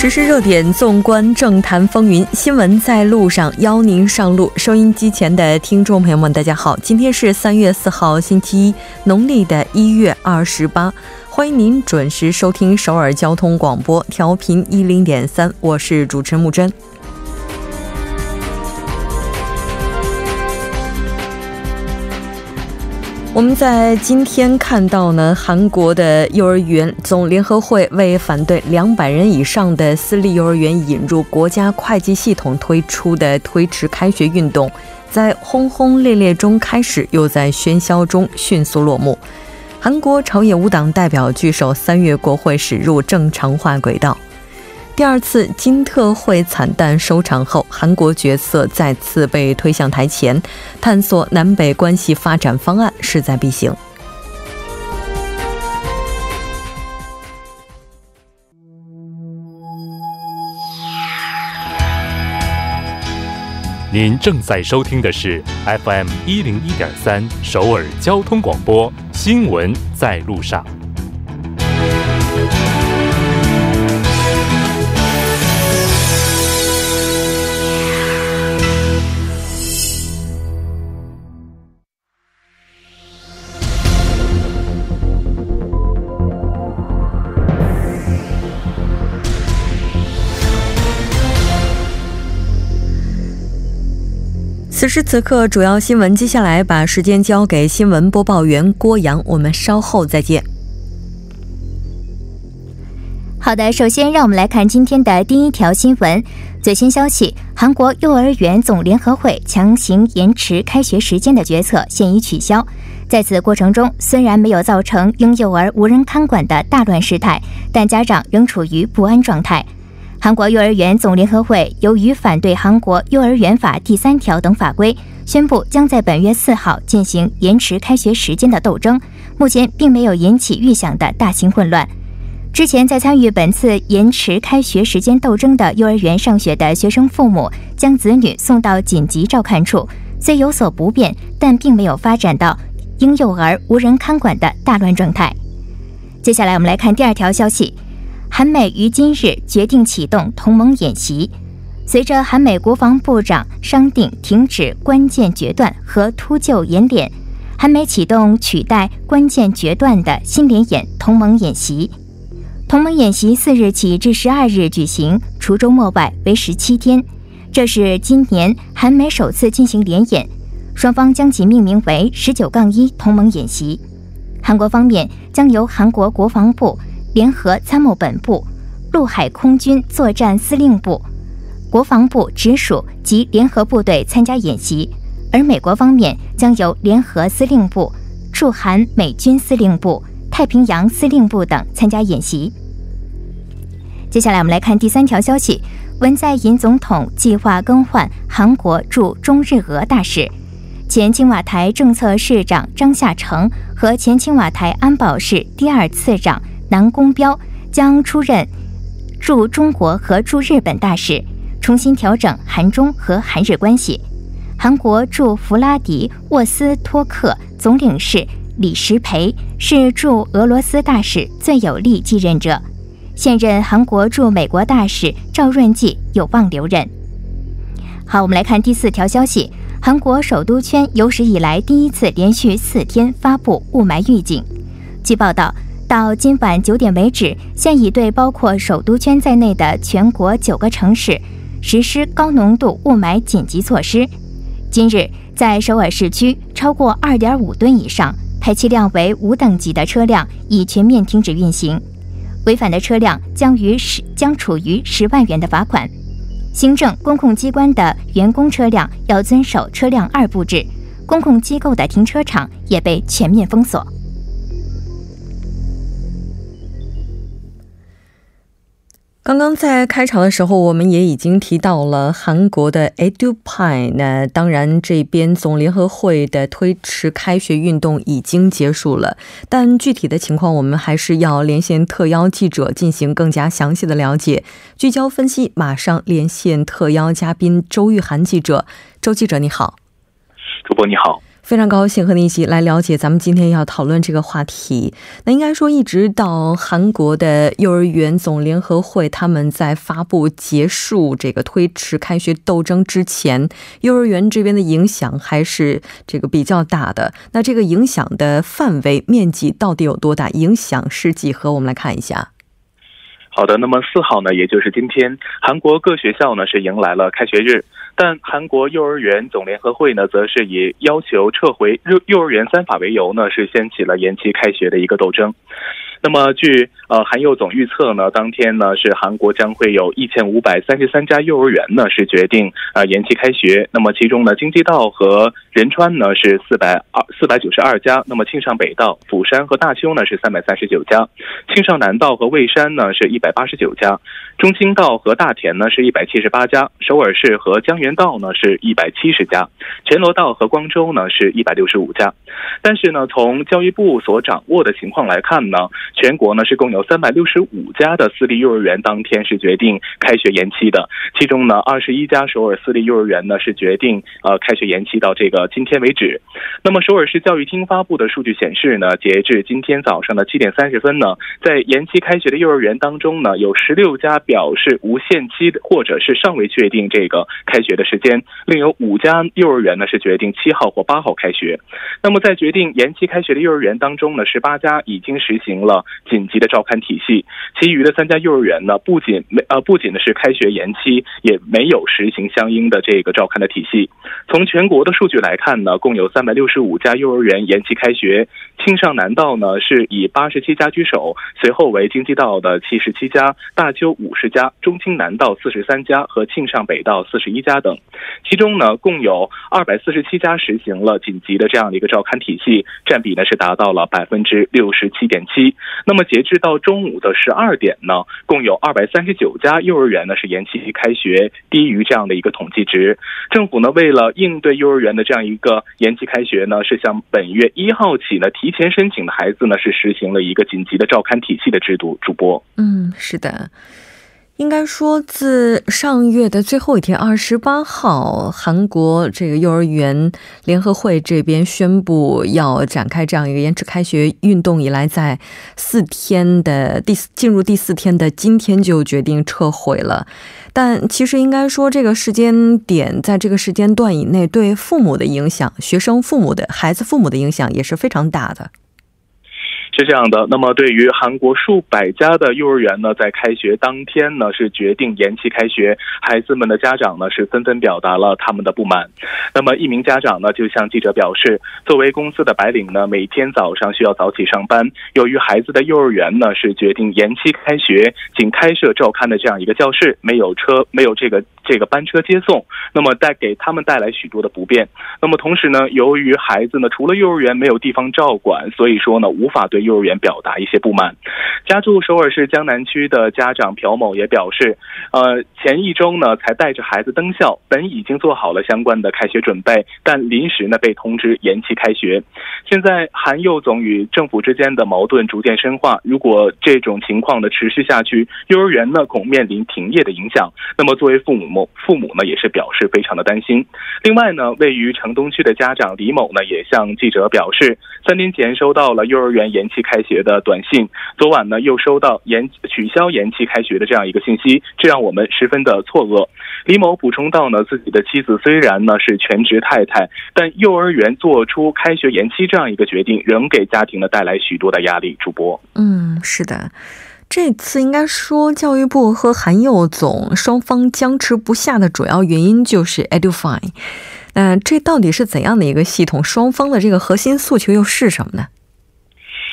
时事热点，纵观政坛风云，新闻在路上，邀您上路。收音机前的听众朋友们，大家好，今天是三月四号，星期一，农历的一月二十八。欢迎您准时收听首尔交通广播，调频一零点三，我是主持人木真。我们在今天看到呢，韩国的幼儿园总联合会为反对两百人以上的私立幼儿园引入国家会计系统推出的推迟开学运动，在轰轰烈烈中开始，又在喧嚣中迅速落幕。韩国朝野无党代表聚首三月国会驶入正常化轨道。第二次金特会惨淡收场后，韩国角色再次被推向台前，探索南北关系发展方案势在必行。您正在收听的是 FM 一零一点三首尔交通广播新闻在路上。此时此刻，主要新闻。接下来把时间交给新闻播报员郭阳，我们稍后再见。好的，首先让我们来看今天的第一条新闻。最新消息：韩国幼儿园总联合会强行延迟开学时间的决策现已取消。在此过程中，虽然没有造成婴幼儿无人看管的大乱事态，但家长仍处于不安状态。韩国幼儿园总联合会由于反对韩国幼儿园法第三条等法规，宣布将在本月四号进行延迟开学时间的斗争。目前并没有引起预想的大型混乱。之前在参与本次延迟开学时间斗争的幼儿园上学的学生父母，将子女送到紧急照看处，虽有所不便，但并没有发展到婴幼儿无人看管的大乱状态。接下来我们来看第二条消息。韩美于今日决定启动同盟演习。随着韩美国防部长商定停止关键决断和突就演练，韩美启动取代关键决断的新联演同盟演习。同盟演习四日起至十二日举行，除周末外为十七天。这是今年韩美首次进行联演，双方将其命名为“十九杠一同盟演习”。韩国方面将由韩国国防部。联合参谋本部、陆海空军作战司令部、国防部直属及联合部队参加演习，而美国方面将由联合司令部、驻韩美军司令部、太平洋司令部等参加演习。接下来，我们来看第三条消息：文在寅总统计划更换韩国驻中日俄大使，前青瓦台政策市长张夏成和前青瓦台安保室第二次长。南宫彪将出任驻中国和驻日本大使，重新调整韩中和韩日关系。韩国驻弗拉迪沃斯托克总领事李石培是驻俄罗斯大使最有力继任者，现任韩国驻美国大使赵润纪有望留任。好，我们来看第四条消息：韩国首都圈有史以来第一次连续四天发布雾霾预警。据报道。到今晚九点为止，现已对包括首都圈在内的全国九个城市实施高浓度雾霾紧急措施。今日，在首尔市区，超过二点五吨以上、排气量为五等级的车辆已全面停止运行，违反的车辆将于十将处于十万元的罚款。行政公共机关的员工车辆要遵守车辆二布制，公共机构的停车场也被全面封锁。刚刚在开场的时候，我们也已经提到了韩国的 EduPie。那当然，这边总联合会的推迟开学运动已经结束了，但具体的情况，我们还是要连线特邀记者进行更加详细的了解、聚焦分析。马上连线特邀嘉宾周玉涵记者。周记者，你好。主播你好。非常高兴和你一起来了解咱们今天要讨论这个话题。那应该说，一直到韩国的幼儿园总联合会他们在发布结束这个推迟开学斗争之前，幼儿园这边的影响还是这个比较大的。那这个影响的范围面积到底有多大？影响是几何？我们来看一下。好的，那么四号呢，也就是今天，韩国各学校呢是迎来了开学日。但韩国幼儿园总联合会呢，则是以要求撤回幼幼儿园三法为由呢，是掀起了延期开学的一个斗争。那么，据呃韩幼总预测呢，当天呢是韩国将会有一千五百三十三家幼儿园呢是决定啊延期开学。那么其中呢，京畿道和仁川呢是四百二四百九十二家，那么庆尚北道、釜山和大邱呢是三百三十九家，庆尚南道和蔚山呢是一百八十九家，中清道和大田呢是一百七十八家，首尔市和江原道呢是一百七十家，全罗道和光州呢是一百六十五家。但是呢，从教育部所掌握的情况来看呢。全国呢是共有三百六十五家的私立幼儿园当天是决定开学延期的，其中呢二十一家首尔私立幼儿园呢是决定呃开学延期到这个今天为止。那么首尔市教育厅发布的数据显示呢，截至今天早上的七点三十分呢，在延期开学的幼儿园当中呢，有十六家表示无限期或者是尚未确定这个开学的时间，另有五家幼儿园呢是决定七号或八号开学。那么在决定延期开学的幼儿园当中呢，十八家已经实行了。紧急的照看体系，其余的三家幼儿园呢，不仅没呃，不仅呢是开学延期，也没有实行相应的这个照看的体系。从全国的数据来看呢，共有三百六十五家幼儿园延期开学。庆尚南道呢是以八十七家居首，随后为京畿道的七十七家、大邱五十家、中青南道四十三家和庆尚北道四十一家等。其中呢，共有二百四十七家实行了紧急的这样的一个照看体系，占比呢是达到了百分之六十七点七。那么截至到中午的十二点呢，共有二百三十九家幼儿园呢是延期开学，低于这样的一个统计值。政府呢为了应对幼儿园的这样一个延期开学呢，是向本月一号起呢提前申请的孩子呢是实行了一个紧急的照看体系的制度。主播，嗯，是的。应该说，自上月的最后一天，二十八号，韩国这个幼儿园联合会这边宣布要展开这样一个延迟开学运动以来，在四天的第进入第四天的今天就决定撤回了。但其实应该说，这个时间点在这个时间段以内，对父母的影响、学生父母的孩子父母的影响也是非常大的。是这样的，那么对于韩国数百家的幼儿园呢，在开学当天呢是决定延期开学，孩子们的家长呢是纷纷表达了他们的不满。那么一名家长呢就向记者表示，作为公司的白领呢，每天早上需要早起上班，由于孩子的幼儿园呢是决定延期开学，仅开设照看的这样一个教室，没有车，没有这个。这个班车接送，那么带给他们带来许多的不便。那么同时呢，由于孩子呢，除了幼儿园没有地方照管，所以说呢，无法对幼儿园表达一些不满。家住首尔市江南区的家长朴某也表示，呃，前一周呢，才带着孩子登校，本已经做好了相关的开学准备，但临时呢被通知延期开学。现在韩幼总与政府之间的矛盾逐渐深化，如果这种情况的持续下去，幼儿园呢恐面临停业的影响。那么作为父母。某父母呢也是表示非常的担心。另外呢，位于城东区的家长李某呢也向记者表示，三天前收到了幼儿园延期开学的短信，昨晚呢又收到延取消延期开学的这样一个信息，这让我们十分的错愕。李某补充到呢，自己的妻子虽然呢是全职太太，但幼儿园做出开学延期这样一个决定，仍给家庭呢带来许多的压力。主播，嗯，是的。这次应该说，教育部和韩幼总双方僵持不下的主要原因就是 Edufine。那这到底是怎样的一个系统？双方的这个核心诉求又是什么呢？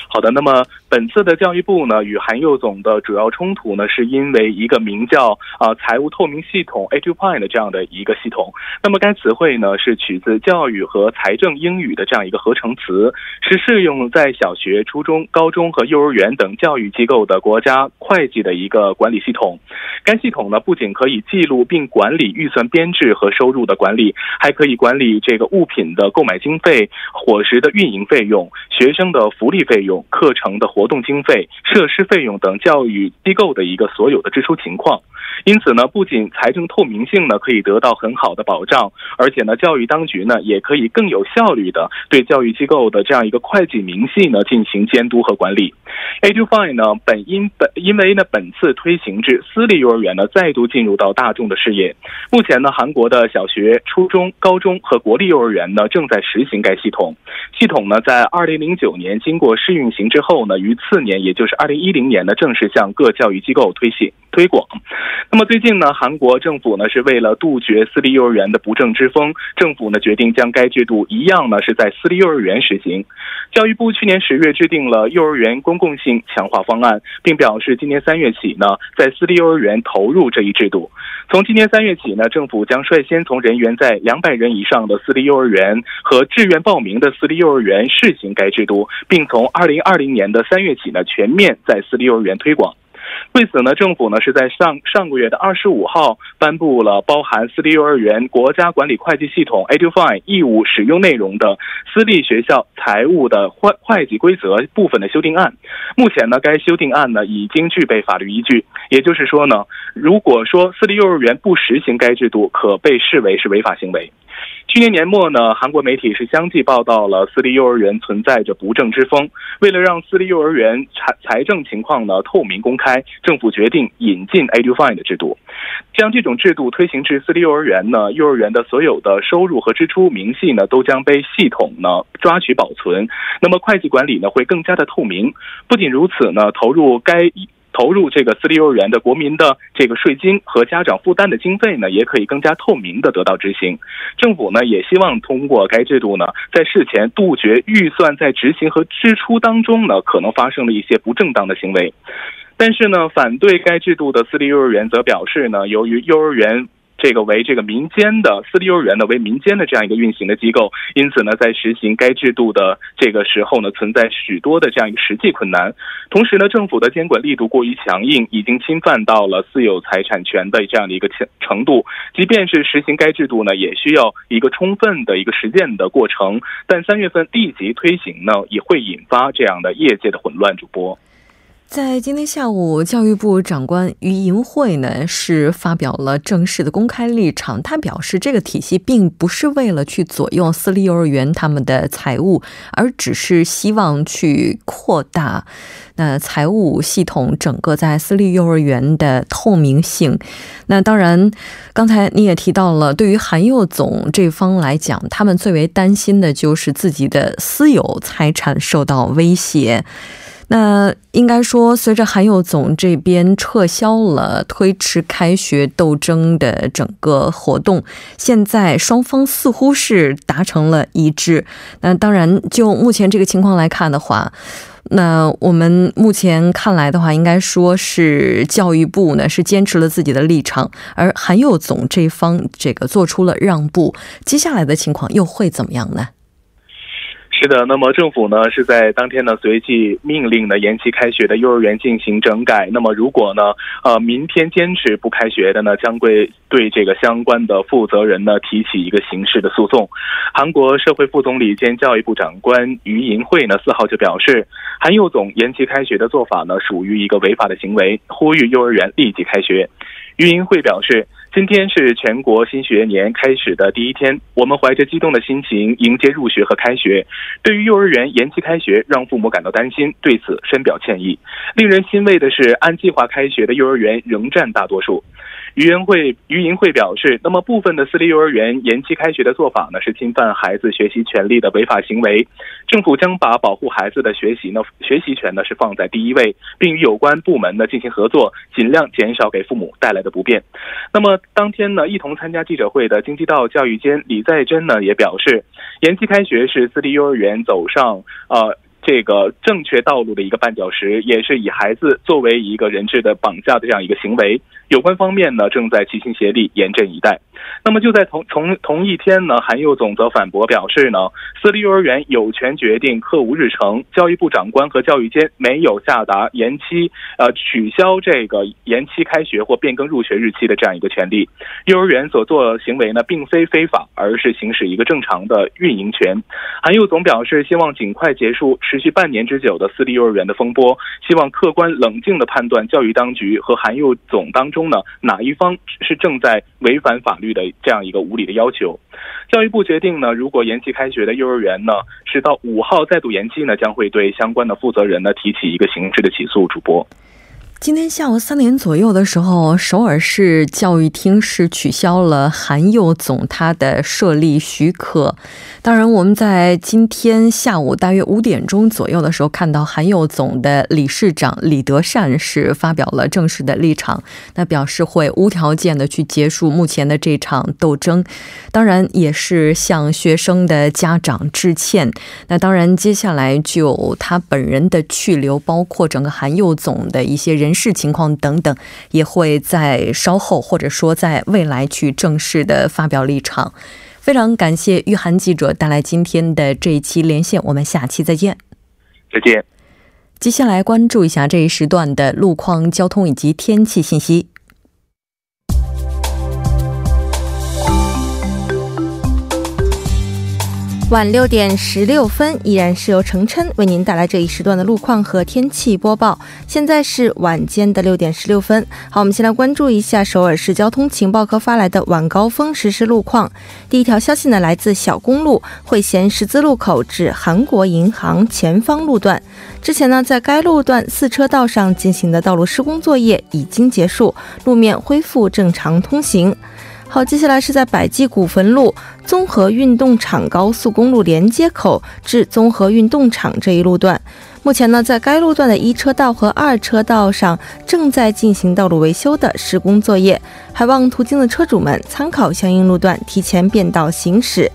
好的，那么本次的教育部呢与韩幼总的主要冲突呢，是因为一个名叫啊财务透明系统 Edupine 的这样的一个系统。那么该词汇呢是取自教育和财政英语的这样一个合成词，是适用在小学、初中、高中和幼儿园等教育机构的国家会计的一个管理系统。该系统呢不仅可以记录并管理预算编制和收入的管理，还可以管理这个物品的购买经费、伙食的运营费用、学生的福利费用。课程的活动经费、设施费用等教育机构的一个所有的支出情况。因此呢，不仅财政透明性呢可以得到很好的保障，而且呢，教育当局呢也可以更有效率的对教育机构的这样一个会计明细呢进行监督和管理。A to fine 呢本因本因为呢本次推行至私立幼儿园呢再度进入到大众的视野。目前呢，韩国的小学、初中、高中和国立幼儿园呢正在实行该系统。系统呢在二零零九年经过试运行之后呢，于次年也就是二零一零年呢正式向各教育机构推行推广。那么最近呢，韩国政府呢是为了杜绝私立幼儿园的不正之风，政府呢决定将该制度一样呢是在私立幼儿园实行。教育部去年十月制定了幼儿园公共性强化方案，并表示今年三月起呢，在私立幼儿园投入这一制度。从今年三月起呢，政府将率先从人员在两百人以上的私立幼儿园和志愿报名的私立幼儿园试行该制度，并从二零二零年的三月起呢，全面在私立幼儿园推广。为此呢，政府呢是在上上个月的二十五号颁布了包含私立幼儿园国家管理会计系统 EduFine 义务使用内容的私立学校财务的会会计规则部分的修订案。目前呢，该修订案呢已经具备法律依据，也就是说呢，如果说私立幼儿园不实行该制度，可被视为是违法行为。去年年末呢，韩国媒体是相继报道了私立幼儿园存在着不正之风。为了让私立幼儿园财财政情况呢透明公开，政府决定引进 a d u f i n e 的制度。将这种制度推行至私立幼儿园呢，幼儿园的所有的收入和支出明细呢，都将被系统呢抓取保存。那么会计管理呢会更加的透明。不仅如此呢，投入该。投入这个私立幼儿园的国民的这个税金和家长负担的经费呢，也可以更加透明的得到执行。政府呢也希望通过该制度呢，在事前杜绝预算在执行和支出当中呢可能发生的一些不正当的行为。但是呢，反对该制度的私立幼儿园则表示呢，由于幼儿园。这个为这个民间的私立幼儿园呢，为民间的这样一个运行的机构，因此呢，在实行该制度的这个时候呢，存在许多的这样一个实际困难。同时呢，政府的监管力度过于强硬，已经侵犯到了私有财产权的这样的一个程程度。即便是实行该制度呢，也需要一个充分的一个实践的过程。但三月份立即推行呢，也会引发这样的业界的混乱。主播。在今天下午，教育部长官于银会呢是发表了正式的公开立场。他表示，这个体系并不是为了去左右私立幼儿园他们的财务，而只是希望去扩大那财务系统整个在私立幼儿园的透明性。那当然，刚才你也提到了，对于韩幼总这方来讲，他们最为担心的就是自己的私有财产受到威胁。那应该说，随着韩幼总这边撤销了推迟开学斗争的整个活动，现在双方似乎是达成了一致。那当然，就目前这个情况来看的话，那我们目前看来的话，应该说是教育部呢是坚持了自己的立场，而韩幼总这方这个做出了让步。接下来的情况又会怎么样呢？是的，那么政府呢是在当天呢随即命令呢延期开学的幼儿园进行整改。那么如果呢呃明天坚持不开学的呢，将会对这个相关的负责人呢提起一个刑事的诉讼。韩国社会副总理兼教育部长官于银惠呢四号就表示，韩幼总延期开学的做法呢属于一个违法的行为，呼吁幼儿园立即开学。于银惠表示。今天是全国新学年开始的第一天，我们怀着激动的心情迎接入学和开学。对于幼儿园延期开学，让父母感到担心，对此深表歉意。令人欣慰的是，按计划开学的幼儿园仍占大多数。于园会于银会表示，那么部分的私立幼儿园延期开学的做法呢，是侵犯孩子学习权利的违法行为。政府将把保护孩子的学习呢学习权呢是放在第一位，并与有关部门呢进行合作，尽量减少给父母带来的不便。那么当天呢，一同参加记者会的京畿道教育监李在珍呢也表示，延期开学是私立幼儿园走上呃。这个正确道路的一个绊脚石，也是以孩子作为一个人质的绑架的这样一个行为。有关方面呢，正在齐心协力，严阵以待。那么就在同同同一天呢，韩佑总则反驳表示呢，私立幼儿园有权决定课务日程，教育部长官和教育监没有下达延期、呃取消这个延期开学或变更入学日期的这样一个权利。幼儿园所做行为呢，并非非法，而是行使一个正常的运营权。韩佑总表示，希望尽快结束持续半年之久的私立幼儿园的风波，希望客观冷静的判断教育当局和韩佑总当中呢哪一方是正在违反法律的这样一个无理的要求。教育部决定呢，如果延期开学的幼儿园呢是到五号再度延期呢，将会对相关的负责人呢提起一个刑事的起诉。主播。今天下午三点左右的时候，首尔市教育厅是取消了韩幼总他的设立许可。当然，我们在今天下午大约五点钟左右的时候，看到韩幼总的理事长李德善是发表了正式的立场，那表示会无条件的去结束目前的这场斗争。当然，也是向学生的家长致歉。那当然，接下来就他本人的去留，包括整个韩幼总的一些人。人事情况等等，也会在稍后或者说在未来去正式的发表立场。非常感谢玉涵记者带来今天的这一期连线，我们下期再见。再见。接下来关注一下这一时段的路况、交通以及天气信息。晚六点十六分，依然是由程琛为您带来这一时段的路况和天气播报。现在是晚间的六点十六分。好，我们先来关注一下首尔市交通情报科发来的晚高峰实时路况。第一条消息呢，来自小公路汇贤十字路口至韩国银行前方路段。之前呢，在该路段四车道上进行的道路施工作业已经结束，路面恢复正常通行。好，接下来是在百济古坟路综合运动场高速公路连接口至综合运动场这一路段，目前呢，在该路段的一车道和二车道上正在进行道路维修的施工作业，还望途经的车主们参考相应路段提前变道行驶。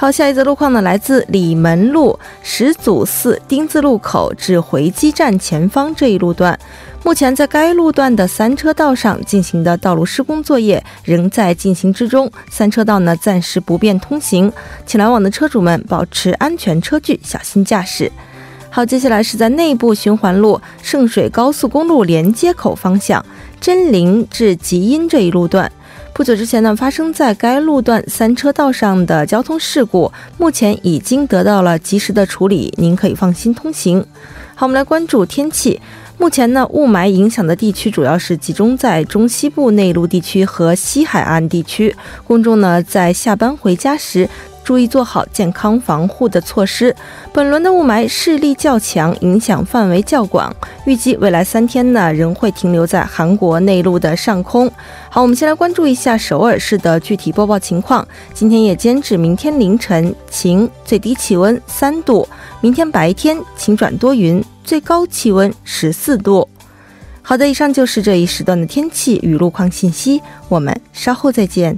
好，下一则路况呢，来自里门路始祖寺丁字路口至回基站前方这一路段。目前在该路段的三车道上进行的道路施工作业仍在进行之中，三车道呢暂时不便通行，请来往的车主们保持安全车距，小心驾驶。好，接下来是在内部循环路圣水高速公路连接口方向真灵至吉阴这一路段。不久之前呢，发生在该路段三车道上的交通事故，目前已经得到了及时的处理，您可以放心通行。好，我们来关注天气。目前呢，雾霾影响的地区主要是集中在中西部内陆地区和西海岸地区，公众呢在下班回家时。注意做好健康防护的措施。本轮的雾霾势力较强，影响范围较广，预计未来三天呢仍会停留在韩国内陆的上空。好，我们先来关注一下首尔市的具体播报情况。今天夜间至明天凌晨晴，最低气温三度；明天白天晴转多云，最高气温十四度。好的，以上就是这一时段的天气与路况信息，我们稍后再见。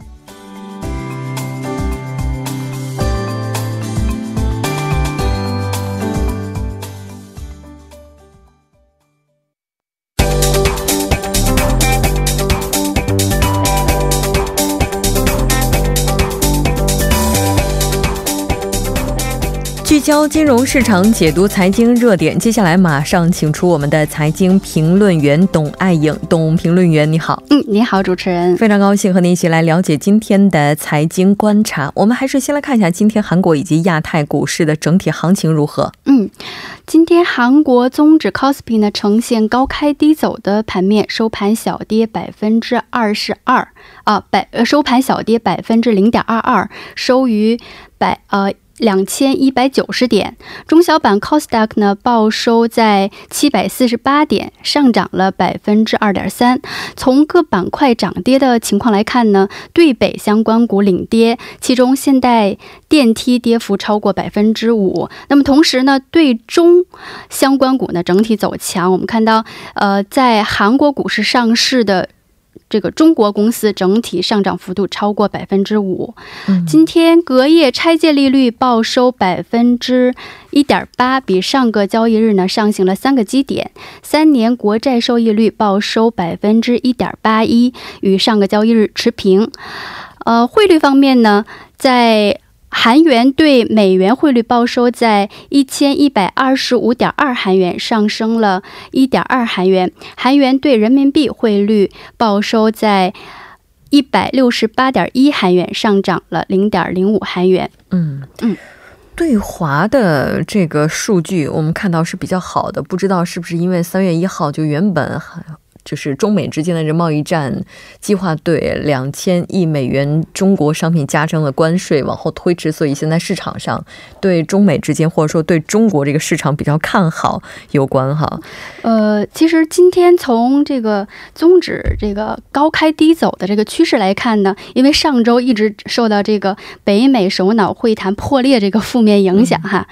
交金融市场解读财经热点，接下来马上请出我们的财经评论员董爱颖。董评论员，你好。嗯，你好，主持人。非常高兴和您一起来了解今天的财经观察。我们还是先来看一下今天韩国以及亚太股市的整体行情如何。嗯，今天韩国综指 c o s p i 呢呈现高开低走的盘面，收盘小跌百分之二十二啊，百收盘小跌百分之零点二二，收于百呃。两千一百九十点，中小板 c o s d a q 呢报收在七百四十八点，上涨了百分之二点三。从各板块涨跌的情况来看呢，对北相关股领跌，其中现代电梯跌幅超过百分之五。那么同时呢，对中相关股呢整体走强。我们看到，呃，在韩国股市上市的。这个中国公司整体上涨幅度超过百分之五。嗯今天隔夜拆借利率报收百分之一点八，比上个交易日呢上行了三个基点。三年国债收益率报收百分之一点八一，与上个交易日持平。呃，汇率方面呢，在韩元对美元汇率报收在一千一百二十五点二韩元，上升了一点二韩元；韩元对人民币汇率报收在一百六十八点一韩元，上涨了零点零五韩元。嗯嗯。对华的这个数据，我们看到是比较好的，不知道是不是因为三月一号就原本还就是中美之间的这贸易战计划对两千亿美元中国商品加征了关税往后推迟，所以现在市场上对中美之间或者说对中国这个市场比较看好有关哈。呃，其实今天从这个宗旨这个高开低走的这个趋势来看呢，因为上周一直受到这个北美首脑会谈破裂这个负面影响哈，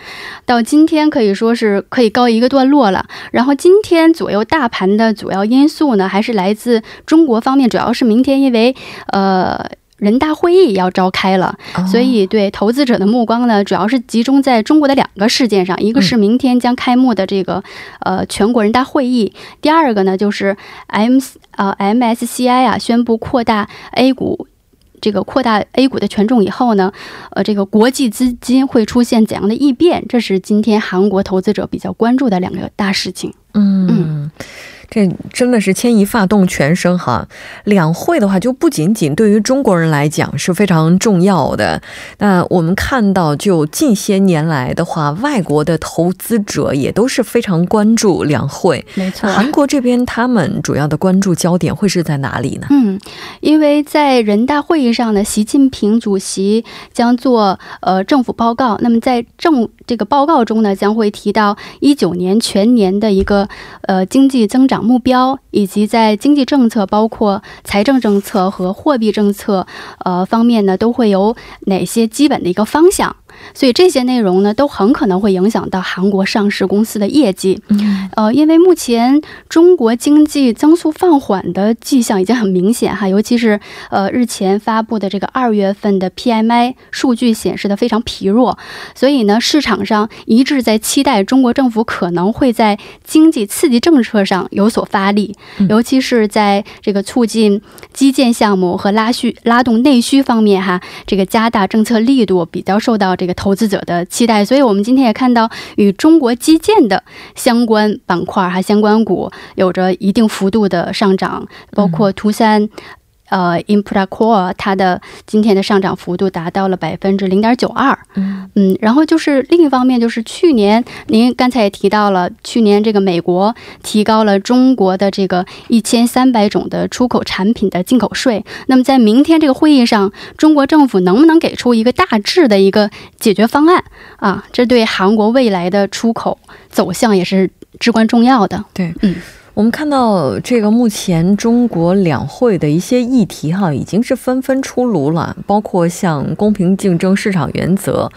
到今天可以说是可以告一个段落了。然后今天左右大盘的主要因素呢，还是来自中国方面，主要是明天因为呃。人大会议要召开了，所以对投资者的目光呢，主要是集中在中国的两个事件上，一个是明天将开幕的这个呃全国人大会议，第二个呢就是 M 呃 MSCI 啊宣布扩大 A 股。这个扩大 A 股的权重以后呢，呃，这个国际资金会出现怎样的异变？这是今天韩国投资者比较关注的两个大事情。嗯，这真的是牵一发动全身哈。两会的话，就不仅仅对于中国人来讲是非常重要的。那我们看到，就近些年来的话，外国的投资者也都是非常关注两会。没错，韩国这边他们主要的关注焦点会是在哪里呢？嗯，因为在人大会议上呢，习近平主席将做呃政府报告。那么在政这个报告中呢，将会提到一九年全年的一个呃经济增长目标，以及在经济政策，包括财政政策和货币政策呃方面呢，都会有哪些基本的一个方向。所以这些内容呢，都很可能会影响到韩国上市公司的业绩。嗯，呃，因为目前中国经济增速放缓的迹象已经很明显哈，尤其是呃日前发布的这个二月份的 PMI 数据显示的非常疲弱，所以呢，市场上一致在期待中国政府可能会在经济刺激政策上有所发力，尤其是在这个促进基建项目和拉需拉动内需方面哈，这个加大政策力度比较受到这个投资者的期待，所以我们今天也看到与中国基建的相关板块哈相关股有着一定幅度的上涨，包括图三。呃，Infra Core 它的今天的上涨幅度达到了百分之零点九二。嗯嗯，然后就是另一方面，就是去年您刚才也提到了，去年这个美国提高了中国的这个一千三百种的出口产品的进口税。那么在明天这个会议上，中国政府能不能给出一个大致的一个解决方案啊？这对韩国未来的出口走向也是至关重要的。对，嗯。我们看到这个目前中国两会的一些议题哈，已经是纷纷出炉了，包括像公平竞争市场原则，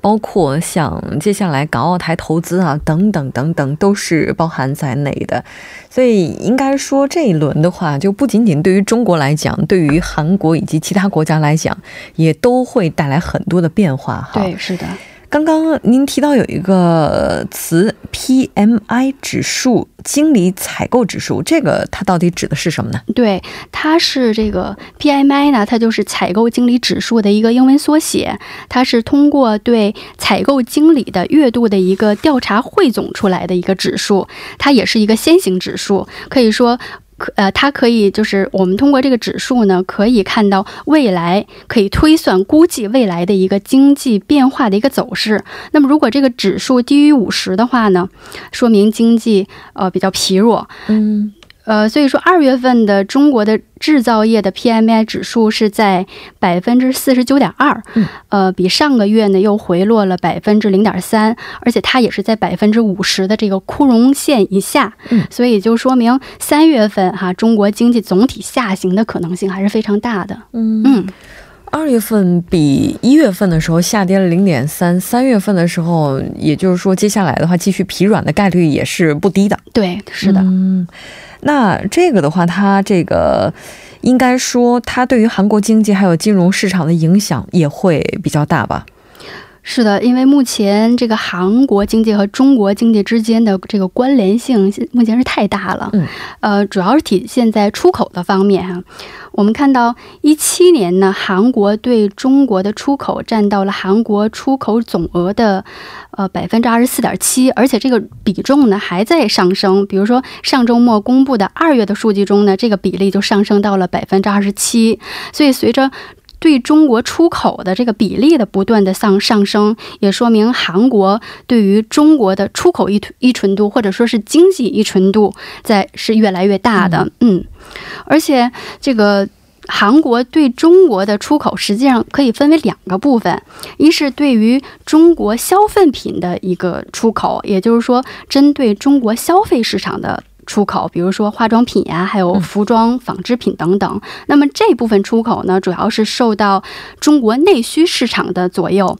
包括像接下来港澳台投资啊等等等等，都是包含在内的。所以应该说这一轮的话，就不仅仅对于中国来讲，对于韩国以及其他国家来讲，也都会带来很多的变化哈。对，是的。刚刚您提到有一个词 PMI 指数，经理采购指数，这个它到底指的是什么呢？对，它是这个 PMI 呢，它就是采购经理指数的一个英文缩写，它是通过对采购经理的月度的一个调查汇总出来的一个指数，它也是一个先行指数，可以说。可呃，它可以就是我们通过这个指数呢，可以看到未来，可以推算估计未来的一个经济变化的一个走势。那么，如果这个指数低于五十的话呢，说明经济呃比较疲弱。嗯。呃，所以说二月份的中国的制造业的 PMI 指数是在百分之四十九点二，呃，比上个月呢又回落了百分之零点三，而且它也是在百分之五十的这个枯荣线以下，嗯，所以就说明三月份哈中国经济总体下行的可能性还是非常大的，嗯嗯。二月份比一月份的时候下跌了零点三，三月份的时候，也就是说接下来的话继续疲软的概率也是不低的。对，是的。嗯，那这个的话，它这个应该说它对于韩国经济还有金融市场的影响也会比较大吧？是的，因为目前这个韩国经济和中国经济之间的这个关联性目前是太大了。嗯，呃，主要是体现在出口的方面哈。我们看到一七年呢，韩国对中国的出口占到了韩国出口总额的呃百分之二十四点七，而且这个比重呢还在上升。比如说上周末公布的二月的数据中呢，这个比例就上升到了百分之二十七。所以随着对中国出口的这个比例的不断的上上升，也说明韩国对于中国的出口依依存度或者说是经济依存度在是越来越大的。嗯，而且这个韩国对中国的出口实际上可以分为两个部分，一是对于中国消费品的一个出口，也就是说针对中国消费市场的。出口，比如说化妆品呀，还有服装、纺织品等等。那么这部分出口呢，主要是受到中国内需市场的左右。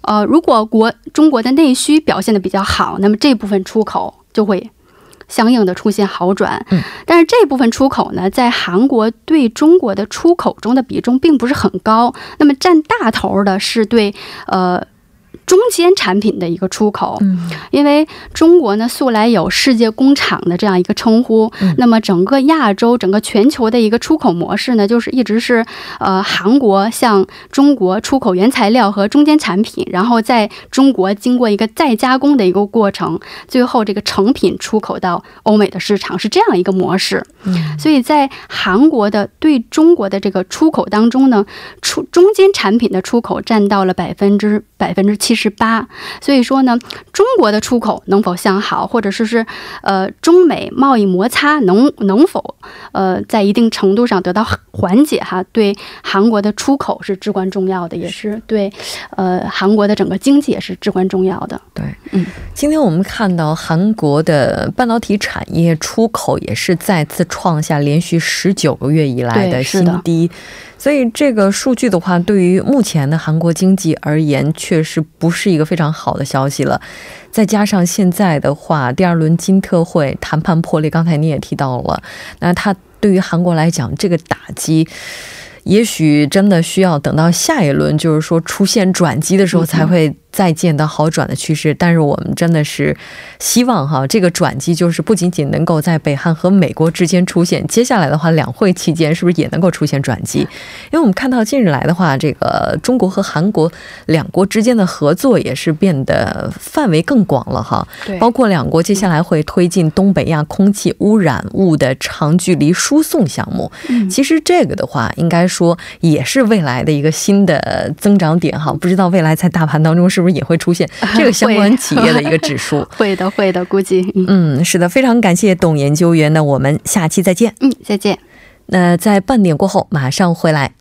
呃，如果国中国的内需表现的比较好，那么这部分出口就会相应的出现好转。嗯，但是这部分出口呢，在韩国对中国的出口中的比重并不是很高。那么占大头的是对呃。中间产品的一个出口，嗯，因为中国呢素来有世界工厂的这样一个称呼，那么整个亚洲、整个全球的一个出口模式呢，就是一直是呃韩国向中国出口原材料和中间产品，然后在中国经过一个再加工的一个过程，最后这个成品出口到欧美的市场是这样一个模式。嗯，所以在韩国的对中国的这个出口当中呢，出中间产品的出口占到了百分之百分之七。十八，所以说呢，中国的出口能否向好，或者说是呃，中美贸易摩擦能能否呃，在一定程度上得到缓解哈，对韩国的出口是至关重要的，也是对呃韩国的整个经济也是至关重要的。对，嗯，今天我们看到韩国的半导体产业出口也是再次创下连续十九个月以来的新低。所以这个数据的话，对于目前的韩国经济而言，确实不是一个非常好的消息了。再加上现在的话，第二轮金特会谈判破裂，刚才你也提到了，那它对于韩国来讲，这个打击。也许真的需要等到下一轮，就是说出现转机的时候，才会再见到好转的趋势。但是我们真的是希望哈，这个转机就是不仅仅能够在北韩和美国之间出现，接下来的话，两会期间是不是也能够出现转机？因为我们看到近日来的话，这个中国和韩国两国之间的合作也是变得范围更广了哈。对，包括两国接下来会推进东北亚空气污染物的长距离输送项目。嗯，其实这个的话，应该说也是未来的一个新的增长点哈，不知道未来在大盘当中是不是也会出现这个相关企业的一个指数？会的，会的，估计。嗯，是的，非常感谢董研究员，那我们下期再见。嗯，再见。那在半点过后马上回来。